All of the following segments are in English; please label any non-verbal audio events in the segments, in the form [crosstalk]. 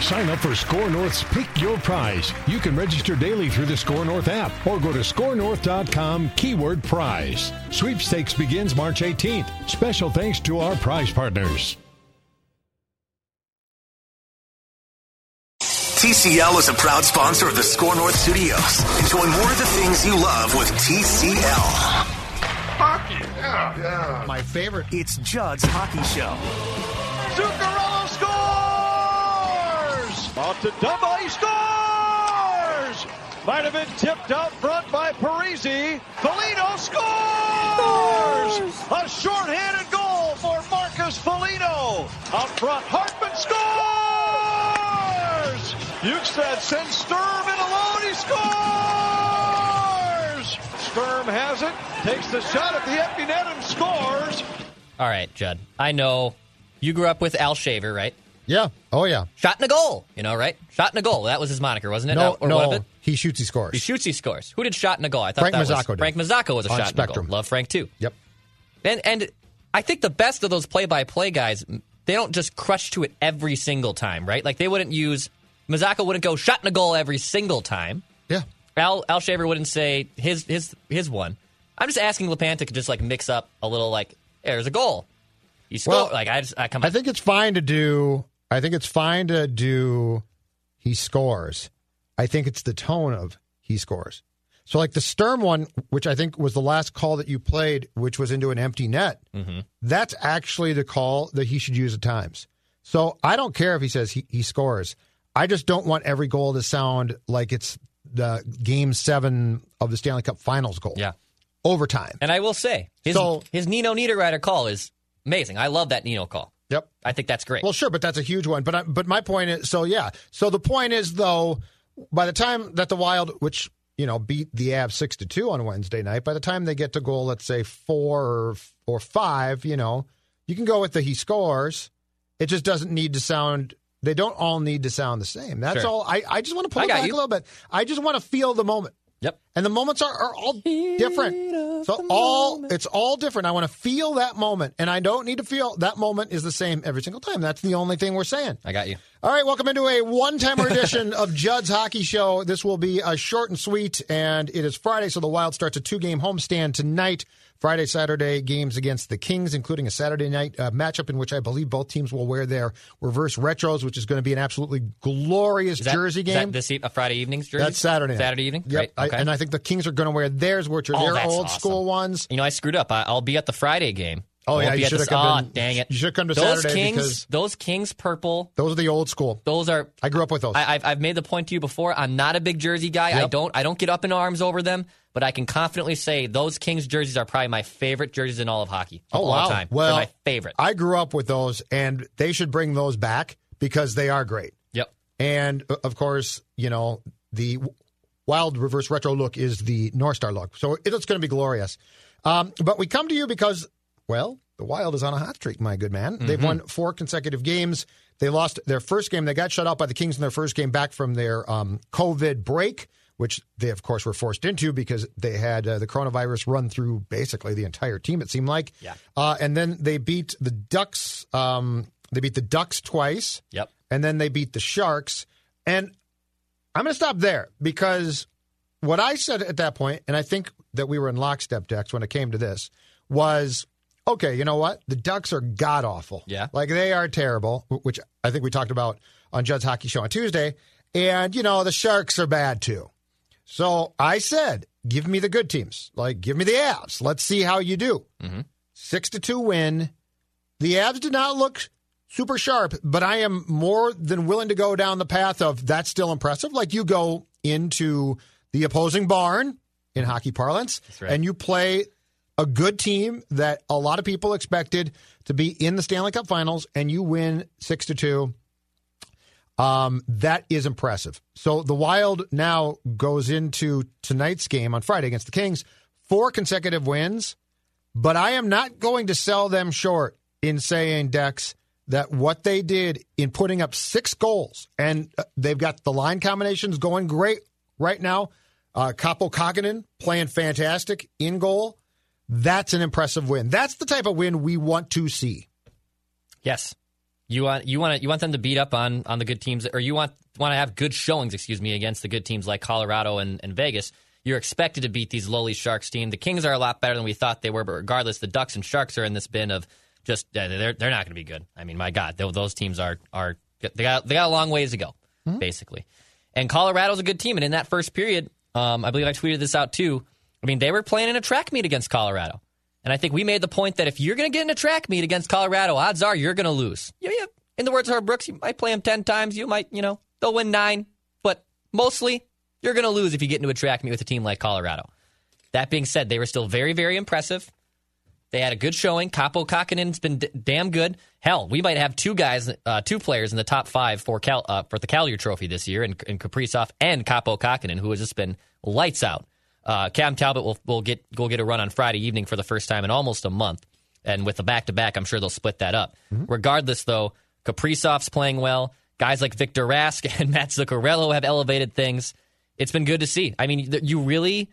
Sign up for SKOR North's Pick Your Prize. You can register daily through the SKOR North app or go to skornorth.com keyword prize. Sweepstakes begins March 18th. Special thanks to our prize partners. TCL is a proud sponsor of the SKOR North Studios. Enjoy more of the things you love with TCL. Hockey, yeah, yeah. My favorite. It's Judd's Hockey Show. Zuccarello scores! Out to Dumba, he scores! Might have been tipped out front by Parise. Foligno scores! A shorthanded goal for Marcus Foligno. Out front, Hartman scores! Bukestad sends Sturm in alone, he scores! Sturm has it, takes the shot at the empty net and scores. All right, Judd. I know you grew up with Al Shaver, right? Yeah. Oh, yeah. Shot in a goal, you know, right? Shot in a goal. That was his moniker, wasn't it? No, or no. He shoots, he scores. He shoots, he scores. Who did shot in a goal? I thought Frank that was did. Frank Mazzocco was a On shot Spectrum. in a goal. Love Frank too. Yep. And and I think the best of those play-by-play guys, they don't just crush to it every single time, right? Like they wouldn't use Mazzocco wouldn't go shot in a goal every single time. Yeah. Al Al Shaver wouldn't say his his his one. I'm just asking Lepan to just like mix up a little like there's a goal. You score Well, like I just I come I think it's fine to do. I think it's fine to do. He scores. I think it's the tone of he scores. So like the Sturm one, which I think was the last call that you played, which was into an empty net. Mm-hmm. That's actually the call that he should use at times. So I don't care if he says he, he scores. I just don't want every goal to sound like it's the game seven of the Stanley Cup Finals goal. Yeah. Overtime. And I will say his So- his Nino Niederreiter call is amazing. I love that Nino call. Yep. I think that's great. Well, sure, but that's a huge one. But I, but my point is, so yeah. So the point is, though, by the time that the Wild, which you know, beat the Avs six to two on Wednesday night, by the time they get to goal, let's say four or, or five, you know, you can go with the he scores. It just doesn't need to sound. They don't all need to sound the same. That's Sure. all. I, I just want to pull I it back you. a little bit. I just want to feel the moment. Yep. And the moments are, are all different. So all it's all different. I want to feel that moment, and I don't need to feel that moment is the same every single time. That's the only thing we're saying. I got you. All right, welcome into a one-timer edition of Judd's Hockey Show. This will be a short and sweet, and it is Friday, so the Wild starts a two-game homestand tonight. Friday, Saturday games against the Kings, including a Saturday night uh, matchup in which I believe both teams will wear their reverse retros, which is going to be an absolutely glorious that, jersey is game. that this e- a Friday evening's jersey? That's Saturday. Saturday evening. Yep. Great. I- Okay. and I think the Kings are going to wear theirs, which are Oh, their old awesome. school ones. you know, I screwed up. I, I'll be at the Friday game. Oh, yeah, you should have come Oh, to- dang it! you should have come to those Saturday Kings, because- those Kings purple. Those are the old school. Those are. I grew up with those. I, I've I've made the point to you before. I'm not a big jersey guy. I don't I don't get up in arms over them. But I can confidently say those Kings jerseys are probably my favorite jerseys in all of hockey. of Oh all wow! time. Well, They're my favorite. I grew up with those, and they should bring those back because they are great. yep. And uh, of course, you know the Wild reverse retro look is the North Star look, so it's going to be glorious. Um, but we come to you because, well, the Wild is on a hot streak, my good man. They've won four consecutive games. They lost their first game. They got shut out by the Kings in their first game back from their um, COVID break, which they, of course, were forced into because they had uh, the coronavirus run through basically the entire team, it seemed like. Yeah. Uh, and then they beat the Ducks. Um, they beat the Ducks twice Yep. and then they beat the Sharks. And I'm going to stop there because what I said at that point, and I think that we were in lockstep, Dex, when it came to this, was okay, you know what? The Ducks are god awful. Yeah. Like they are terrible, which I think we talked about on Judd's Hockey Show on Tuesday. And, you know, the Sharks are bad too. So I said, give me the good teams. Like, give me the Avs. Let's see how you do. Mm-hmm. Six to two win. The Avs did not look super sharp, but I am more than willing to go down the path of that's still impressive. Like you go into the opposing barn in hockey parlance, right. and you play a good team that a lot of people expected to be in the Stanley Cup Finals, and you win six to two. Um, that is impressive. So the Wild now goes into tonight's game on Friday against the Kings, four consecutive wins, but I am not going to sell them short in saying, Dex, that what they did in putting up six goals, and uh, they've got the line combinations going great right now. Uh, Kaapo Kähkönen playing fantastic in goal. That's an impressive win. That's the type of win we want to see. Yes. You want you want to, you want them to beat up on on the good teams, or you want want to have good showings, excuse me, against the good teams like Colorado and, and Vegas. You're expected to beat these lowly Sharks team. The Kings are a lot better than we thought they were, but regardless, the Ducks and Sharks are in this bin of just they're they're not going to be good. I mean, my God, those teams are are they got they got a long ways to go, mm-hmm. basically. And Colorado's a good team, and in that first period, um, I believe I tweeted this out too. I mean, they were playing in a track meet against Colorado. And I think we made the point that if you're going to get in a track meet against Colorado, odds are you're going to lose. Yeah, yeah. In the words of Herb Brooks, you might play them 10 times. You might, you know, they'll win nine. But mostly, you're going to lose if you get into a track meet with a team like Colorado. That being said, they were still very, very impressive. They had a good showing. Kaapo Kähkönen's been d- damn good. Hell, we might have two guys, uh, two players in the top five for Cal, uh, for the Calder Trophy this year, and, and Kaprizov and Kaapo Kähkönen, who has just been lights out. Uh, Cam Talbot will, will get will get a run on Friday evening for the first time in almost a month, and with the back to back, I'm sure they'll split that up. Mm-hmm. Regardless, though, Kaprizov's playing well. Guys like Victor Rask [laughs] and Matt Zuccarello have elevated things. It's been good to see. I mean, you really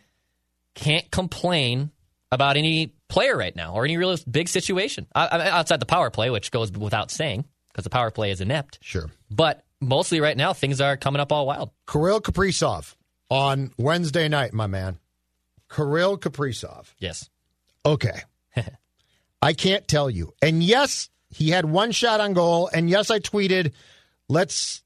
can't complain about any player right now or any real big situation outside the power play, which goes without saying because the power play is inept. Sure, but mostly right now things are coming up all wild. Kirill Kaprizov on Wednesday night, my man. Kirill Kaprizov. Yes. Okay. [laughs] I can't tell you. And yes, he had one shot on goal. And yes, I tweeted, let's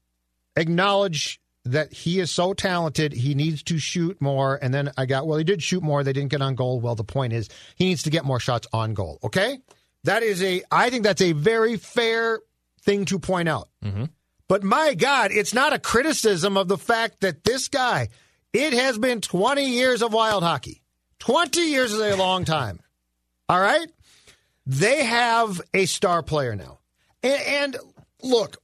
acknowledge that he is so talented. He needs to shoot more. And then I got, well, he did shoot more. They didn't get on goal. Well, the point is he needs to get more shots on goal. Okay. That is a, I think that's a very fair thing to point out. Mm-hmm. But my God, it's not a criticism of the fact that this guy, it has been 20 years of wild hockey. 20 years is a long time. All right? They have a star player now. And, and look,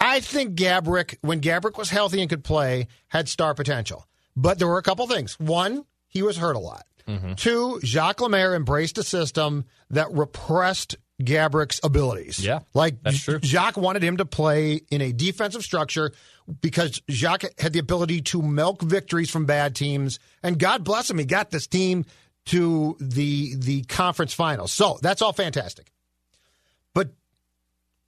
I think Gaborik, when Gaborik was healthy and could play, had star potential. But there were a couple things. One, he was hurt a lot. Mm-hmm. Two, Jacques Lemaire embraced a system that repressed Gaborik's abilities. Yeah, like that's true. Jacques wanted him to play in a defensive structure because Jacques had the ability to milk victories from bad teams, and God bless him, he got this team to the the conference finals. So that's all fantastic. But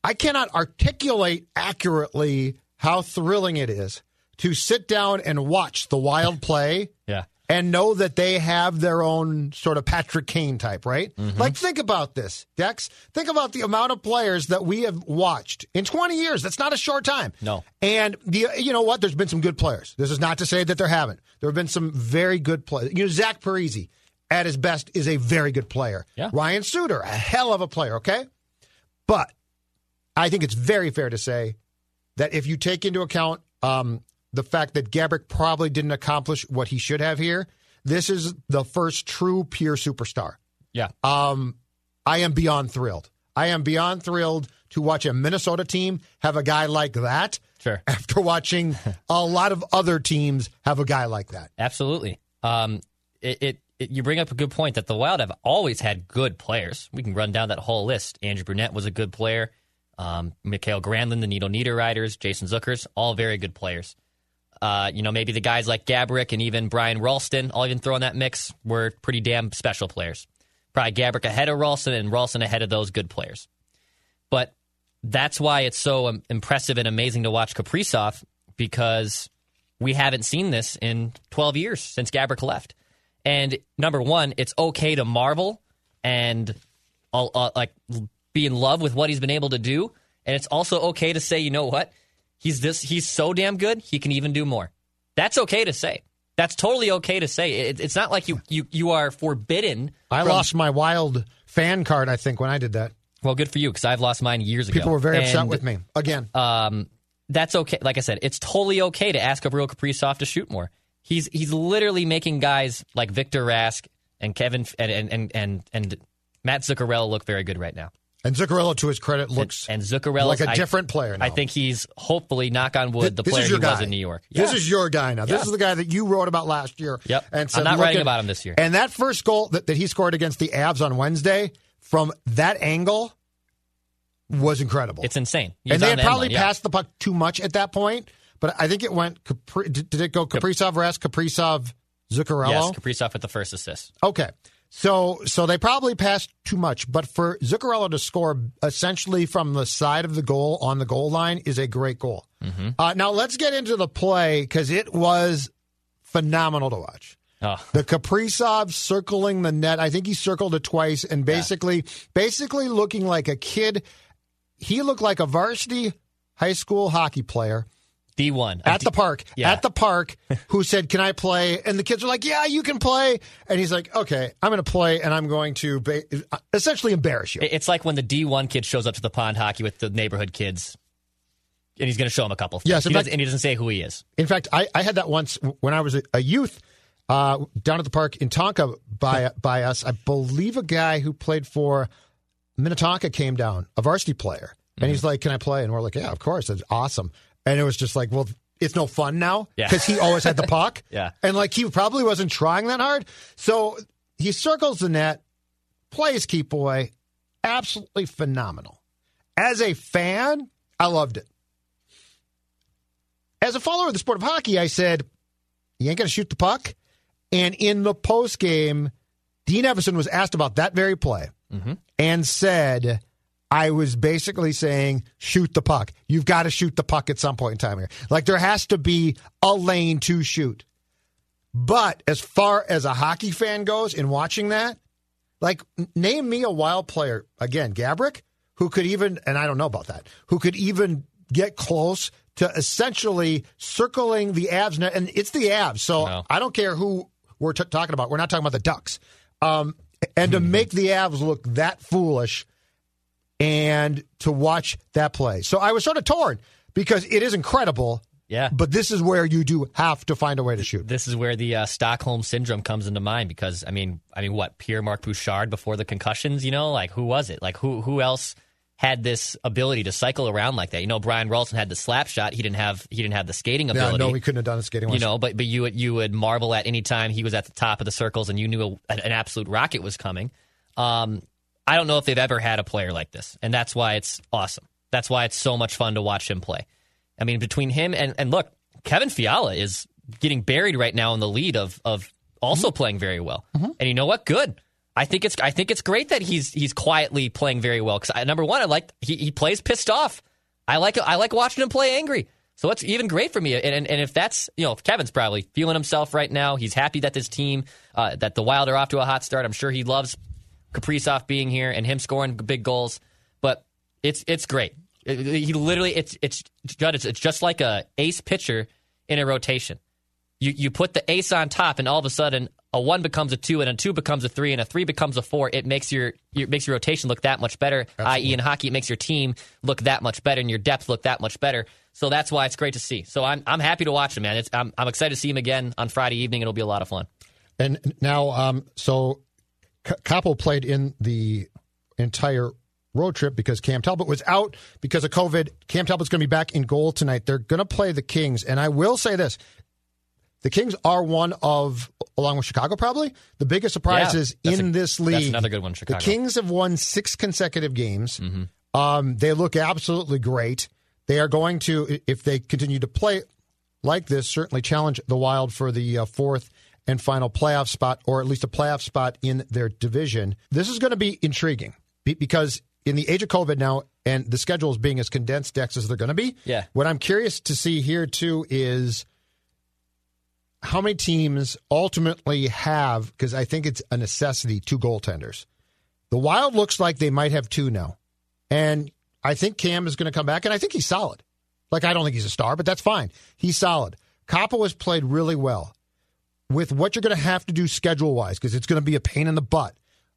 I cannot articulate accurately how thrilling it is to sit down and watch the Wild play. yeah and know that they have their own sort of Patrick Kane type, right? Mm-hmm. Like, think about this, Dex. Think about the amount of players that we have watched in 20 years. That's not a short time. No. And the, you know what? There's been some good players. This is not to say that there haven't. There have been some very good players. You know, Zach Parise, at his best, is a very good player. Yeah. Ryan Suter, a hell of a player, okay? But I think it's very fair to say that if you take into account um, the fact that Gaborik probably didn't accomplish what he should have here. This is the first true pure superstar. Yeah. Um, I am beyond thrilled. I am beyond thrilled to watch a Minnesota team have a guy like that. Sure. [laughs] After watching a lot of other teams have a guy like that. Absolutely. Um, it, it, it, you bring up a good point that the Wild have always had good players. We can run down that whole list. Andrew Brunette was a good player. Um, Mikael Granlund, the Niederreiters, Jason Zuckers, all very good players. Uh, you know, maybe the guys like Gaborik and even Brian Rolston, I'll even throw in that mix, were pretty damn special players. Probably Gaborik ahead of Rolston and Rolston ahead of those good players. But that's why it's so um, impressive and amazing to watch Kaprizov because we haven't seen this in 12 years since Gaborik left. And number one, it's okay to marvel and uh, uh, like be in love with what he's been able to do. And it's also okay to say, you know what? He's this. He's so damn good. He can even do more. That's okay to say. That's totally okay to say. It, it's not like you you you are forbidden. I from, lost my wild fan card. I think when I did that. Well, good for you because I've lost mine years ago. People were very and, upset with me again. Um, that's okay. Like I said, it's totally okay to ask Gabriel Kaprizov to shoot more. He's he's literally making guys like Victor Rask and Kevin and and and and, and Matt Zuccarello look very good right now. And Zuccarello, to his credit, looks and, and like a different player. Now. I think he's hopefully, knock on wood, the player he guy. was in New York. This is your guy now. This Yeah. is the guy that you wrote about last year. Yep. And said, I'm not writing at-" about him this year. And that first goal that, that he scored against the Avs on Wednesday from that angle was incredible. It's insane. He was and they had the probably line, yeah. passed the puck too much at that point. But I think it went. Capri, did did it go Kaprizov, Rask, Kaprizov, Zuccarello? Yes, Kaprizov with the first assist. Okay. So so they probably passed too much, but for Zuccarello to score essentially from the side of the goal on the goal line is a great goal. Uh, now let's get into the play because it was phenomenal to watch. Oh, The Kaprizov circling the net. I think he circled it twice and basically basically looking like a kid. He looked like a varsity high school hockey player D1. at the park, yeah. at the park, who said, "Can I play?" And the kids are like, "Yeah, you can play." And he's like, "Okay, I'm going to play, and I'm going to ba- essentially embarrass you." It's like when the D1 kid shows up to the pond hockey with the neighborhood kids, and he's going to show them a couple. Things. Yes, he fact- and he doesn't say who he is. In fact, I, I had that once when I was a, a youth uh, down at the park in Tonka by by us. I believe a guy who played for Minnetonka came down, a varsity player, and he's like, "Can I play?" And we're like, "Yeah, of course, it's awesome." And it was just like, "Well." It's no fun now Yeah. because he always had the [laughs] puck. Yeah. And like he probably wasn't trying that hard. So he circles the net, plays keep away. Absolutely phenomenal. As a fan, I loved it. As a follower of the sport of hockey, I said, you ain't going to shoot the puck. And in the post game, Dean Evason was asked about that very play mm-hmm. and said, I was basically saying, shoot the puck. You've got to shoot the puck at some point in time here. Like there has to be a lane to shoot. But as far as a hockey fan goes in watching that, like name me a wild player again, Gaborik, who could even, and I don't know about that, who could even get close to essentially circling the net, and it's the Avs, so No. I don't care who we're t- talking about. We're not talking about the Ducks, um, and to make the Avs look that foolish, and to watch that play. So I was sort of torn because it is incredible. Yeah. But this is where you do have to find a way to shoot. This is where the uh, Stockholm syndrome comes into mind because I mean, I mean, what Pierre Marc Bouchard before the concussions? You know, like who was it? Like who who else had this ability to cycle around like that? You know, Brian Rolston had the slap shot. He didn't have he didn't have the skating Yeah, ability. no, we couldn't have done a skating. you know, but but you would you would marvel at any time he was at the top of the circles and you knew a, an absolute rocket was coming. Um, I don't know if they've ever had a player like this, and that's why it's awesome. That's why it's so much fun to watch him play. I mean, between him and and look, Kevin Fiala is getting buried right now in the lead of of also playing very well. And you know what? Good. I think it's I think it's great that he's he's quietly playing very well because number one, I like he, he plays pissed off. I like I like watching him play angry. So it's even great for me. And, and, and if that's you know if Kevin's probably feeling himself right now. He's happy that this team uh, that the Wild are off to a hot start. I'm sure he loves Kaprizov being here and him scoring big goals. But it's it's great. It- he literally it's it's, it's just like a ace pitcher in a rotation. You you put the ace on top, and all of a sudden a one becomes a two, and a two becomes a three, and a three becomes a four. It makes your, your makes your rotation look that much better. I.e., in hockey, it makes your team look that much better, and your depth look that much better. So that's why it's great to see. So I'm I'm happy to watch him, man. It's, I'm I'm excited to see him again on Friday evening. It'll be a lot of fun. And now, um, so K- Koppel played in the entire road trip because Cam Talbot was out because of COVID. Cam Talbot's going to be back in goal tonight. They're going to play the Kings. And I will say this the Kings are one of, along with Chicago, probably the biggest surprises Yeah, in a- this that's league. another good one, Chicago. The Kings have won six consecutive games. Um, they look absolutely great. They are going to, if they continue to play like this, certainly challenge the Wild for the uh, fourth and final playoff spot, or at least a playoff spot in their division. This is going to be intriguing because in the age of COVID now, and the schedules being as condensed decks as they're going to be. Yeah. What I'm curious to see here too is how many teams ultimately have, because I think it's a necessity, two goaltenders. The Wild looks like they might have two now. And I think Cam is going to come back, and I think he's solid. Like, I don't think he's a star, but that's fine. He's solid. Kaapo has played really well with what you're going to have to do schedule wise, because it's going to be a pain in the butt.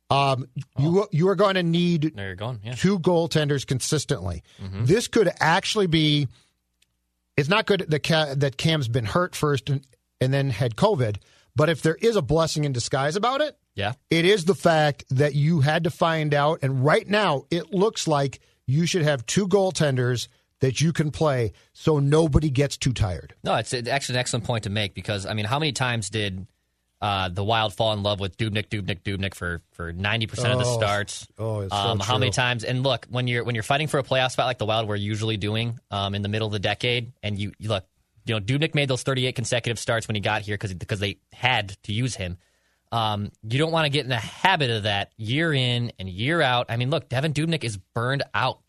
Um, you you are going to need There you're going. Yeah. two goaltenders consistently. This could actually be it's not good that that Cam's been hurt first and, and then had COVID. But if there is a blessing in disguise about it, yeah, it is the fact that you had to find out. And right now, it looks like you should have two goaltenders that you can play so nobody gets too tired. No, it's actually an excellent point to make because I mean, how many times did uh, the Wild fall in love with Dubnyk, Dubnyk, Dubnyk for for ninety percent of the starts? Oh, it's um, so how many times? And look, when you're when you're fighting for a playoff spot like the Wild we're usually doing um, in the middle of the decade, and you, you look, you know, Dubnyk made those thirty eight consecutive starts when he got here because because they had to use him. Um, you don't want to get in the habit of that year in and year out. I mean, look, Devin Dubnyk is burned out.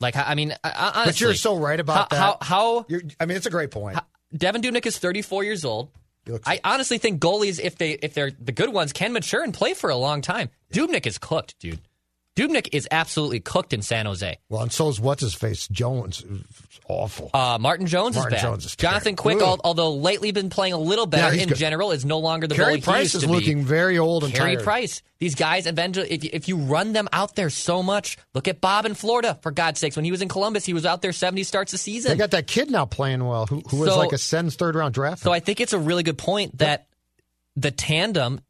Like, I mean, honestly, But you're so right about how, that. How, how You're, I mean, it's a great point. Devin Dubnyk is 34 years old. I honestly think goalies, if they if they're the good ones, can mature and play for a long time. Dubnyk is cooked, dude. Dubnyk is absolutely cooked in San Jose. well, and so is what's his face Jones. Awful. Uh, Martin Jones Martin is bad. Jones is Jonathan. Quick, al- although lately been playing a little better Yeah, in good. general, is no longer the Carey Price he used is to looking be. very old and Carey tired. Price. These guys eventually, if you, if you run them out there so much, look at Bob in Florida. For God's sakes, when he was in Columbus, he was out there 70 starts a season. They got that kid now playing well, who, who was So- like a Sens third round draft. So. I think it's a really good point that the tandem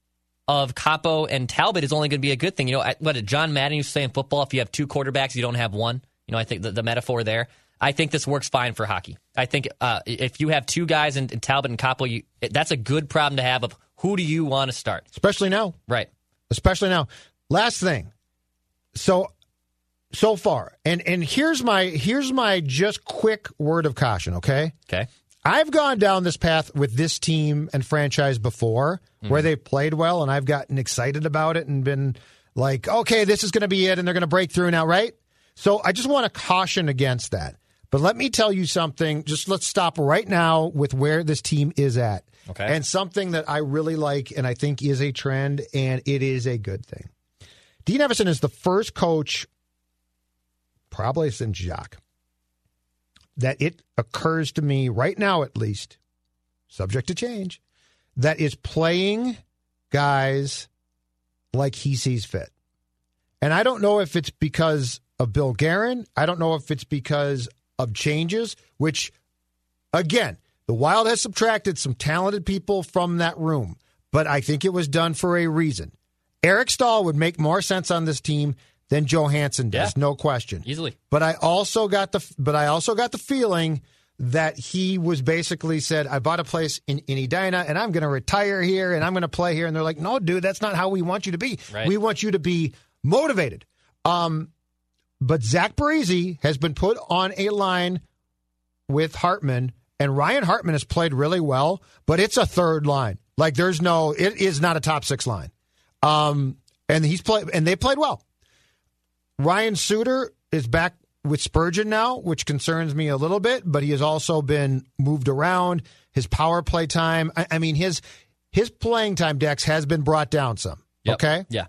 of Kaapo and Talbot is only going to be a good thing. You know, what did John Madden used to say in football? If you have two quarterbacks, you don't have one. You know, I think the, the metaphor there. I think this works fine for hockey. I think uh, if you have two guys in, in Talbot and Kaapo, you, that's a good problem to have. Of who do you want to start? especially now, Right. especially now. Last thing. So so far, and and here's my here's my just quick word of caution. Okay, Okay. I've gone down this path with this team and franchise before, where mm-hmm. they've played well, and I've gotten excited about it and been like, okay, this is going to be it, and they're going to break through now, right? So I just want to caution against that. But let me tell you something. Just let's stop right now with where this team is at. Okay. And something that I really like and I think is a trend, and it is a good thing. Dean Evason is the first coach, probably since Jacques, that it occurs to me right now, at least, subject to change, that is playing guys like he sees fit. And I don't know if it's because of Bill Guerin. I don't know if it's because of changes, which, again, the Wild has subtracted some talented people from that room, but I think it was done for a reason. Eric Staal would make more sense on this team than Johansson does, Yeah. no question. Easily. But I also got the but I also got the feeling that he was basically said, I bought a place in, in Edina and I'm going to retire here and I'm going to play here. And they're like, no, dude, that's not how we want you to be. Right. We want you to be motivated. Um, but Zach Parise has been put on a line with Hartman, and Ryan Hartman has played really well, but it's a third line. Like there's no, it is not a top six line. Um, and he's played, and they played well. Ryan Suter is back with Spurgeon now, which concerns me a little bit, but he has also been moved around. His power play time, I, I mean, his his playing time, Dex, has been brought down some. Yep. Okay. Yeah.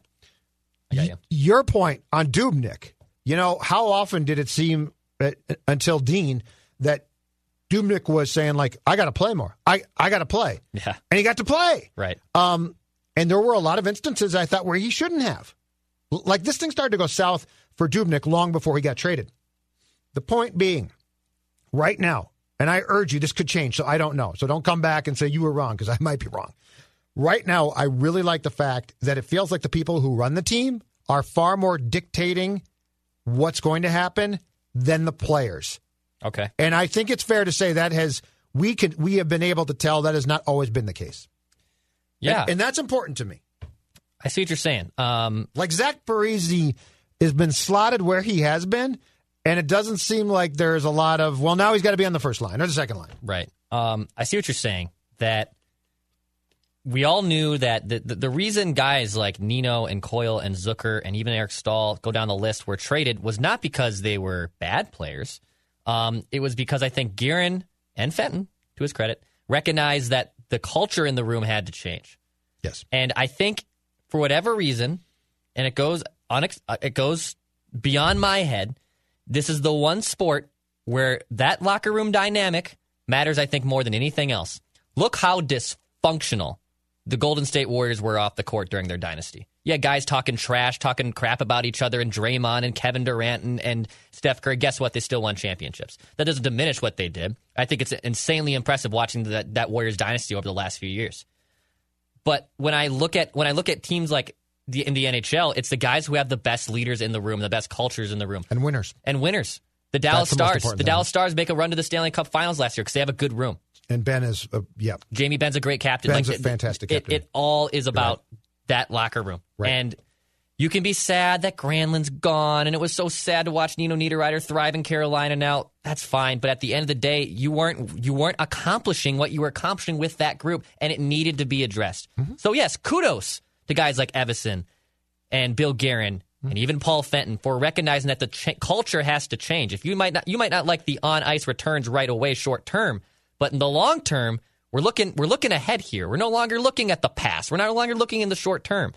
You. Your point on Dubnyk, you know, how often did it seem that, until Dean that Dubnyk was saying, like, I got to play more. I, I got to play. Yeah. And he got to play. Right. Um, and there were a lot of instances I thought where he shouldn't have. Like this thing started to go south for Dubnyk long before he got traded. The point being, right now, and I urge you, this could change, so I don't know. So don't come back and say you were wrong because I [laughs] might be wrong. Right now, I really like the fact that it feels like the people who run the team are far more dictating what's going to happen than the players. Okay. And I think it's fair to say that has we could we have been able to tell that has not always been the case. Yeah. And, and that's important to me. I see what you're saying. Um, Like Zach Parise has been slotted where he has been, and it doesn't seem like there's a lot of well now he's got to be on the first line or the second line. Right. Um, I see what you're saying. That we all knew that the, the, the reason guys like Nino and Coyle and Zucker and even Eric Staal go down the list were traded was not because they were bad players. Um, it was because I think Guerin and Fenton, to his credit, recognized that the culture in the room had to change. Yes. And I think for whatever reason, and it goes unex- uh, it goes beyond my head. This is the one sport where that locker room dynamic matters. I think more than anything else. Look how dysfunctional the Golden State Warriors were off the court during their dynasty. Yeah, guys talking trash, talking crap about each other, and Draymond and Kevin Durant and, and Steph Curry. Guess what? They still won championships. That doesn't diminish what they did. I think it's insanely impressive watching that, that Warriors dynasty over the last few years. But when I look at when I look at teams like the in the NHL, it's the guys who have the best leaders in the room, the best cultures in the room, and winners, and winners. The Dallas the Stars. The Dallas Stars make a run to the Stanley Cup Finals last year because they have a good room. And Benn is, uh, yeah. Jamie Benn's a great captain. Benn's like, a fantastic it, captain. It, it all is about right. that locker room. Right. And you can be sad that Granlund's gone, and it was so sad to watch Nino Niederreiter thrive in Carolina. Now that's fine, but at the end of the day, you weren't you weren't accomplishing what you were accomplishing with that group, and it needed to be addressed. Mm-hmm. So yes, kudos to guys like Evason and Bill Guerin and even Paul Fenton for recognizing that the ch- culture has to change. If you might not you might not like the on ice returns right away short term, but in the long term, we're looking we're looking ahead here. We're no longer looking at the past. We're no longer looking in the short term.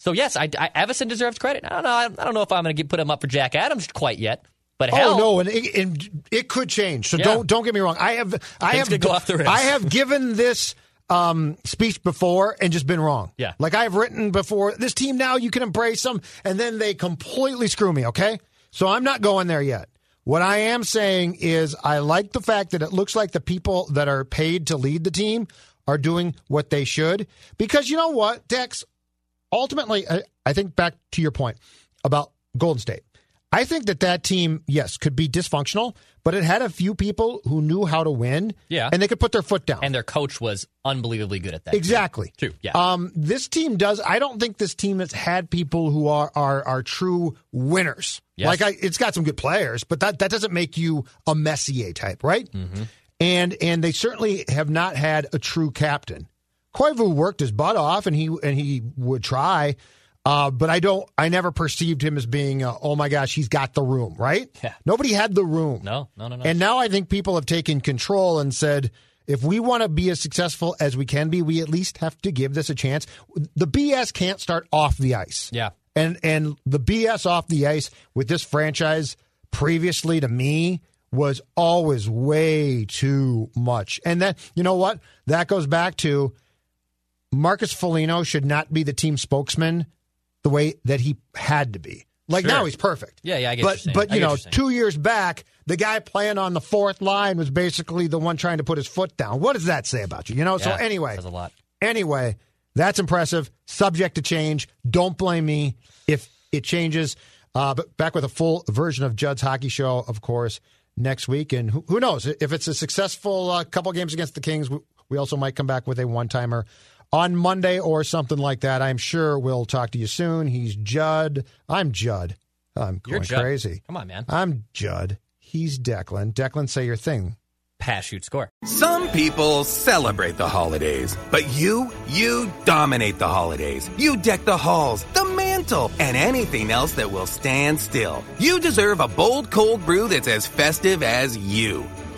So yes, I, I deserves credit. I don't know. I, I don't know if I'm going to put him up for Jack Adams quite yet. But hell, oh no, and it, and it could change. So yeah. don't don't get me wrong. I have I Things have go off the rails. I have given this um, speech before and just been wrong. Yeah. Like I've written before, this team now you can embrace them, and then they completely screw me, okay? So I'm not going there yet. What I am saying is I like the fact that it looks like the people that are paid to lead the team are doing what they should. Because you know what, Dex? Ultimately, I, I think back to your point about Golden State. I think that that team, yes, could be dysfunctional, but it had a few people who knew how to win. Yeah. And they could put their foot down. And their coach was unbelievably good at that. Exactly. Too. Yeah. Um, this team does. I don't think this team has had people who are are, are true winners. Yes. Like I, it's got some good players, but that, that doesn't make you a Messier type, right? Mm-hmm. And and they certainly have not had a true captain. Koivu worked his butt off, and he and he would try. Uh, but I don't. I never perceived him as being. Uh, oh my gosh, he's got the room, right? Yeah. Nobody had the room. No, no, no, no. And now I think people have taken control and said, if we want to be as successful as we can be, we at least have to give this a chance. The BS can't start off the ice. Yeah. And and the BS off the ice with this franchise previously to me was always way too much. And then you know what? That goes back to Marcus Foligno should not be the team spokesman the way that he had to be. Like Sure. now he's perfect. Yeah, yeah, I get but but you know, two years back, the guy playing on the fourth line was basically the one trying to put his foot down. What does that say about you? You know. so anyway, says a lot. Anyway, that's impressive. Subject to change. Don't blame me if it changes. Uh, but back with a full version of Judd's Hockey Show, of course, next week. And who, who knows if it's a successful uh, couple games against the Kings, we, we also might come back with a one timer on Monday or something like that. I'm sure we'll talk to you soon. He's Judd. I'm Judd. I'm You're going Judd. crazy. Come on, man. I'm Judd. He's Declan. Declan, say your thing. Pass, shoot, score. Some people celebrate the holidays, but you, you dominate the holidays. You deck the halls, the mantle, and anything else that will stand still. You deserve a bold cold brew that's as festive as you.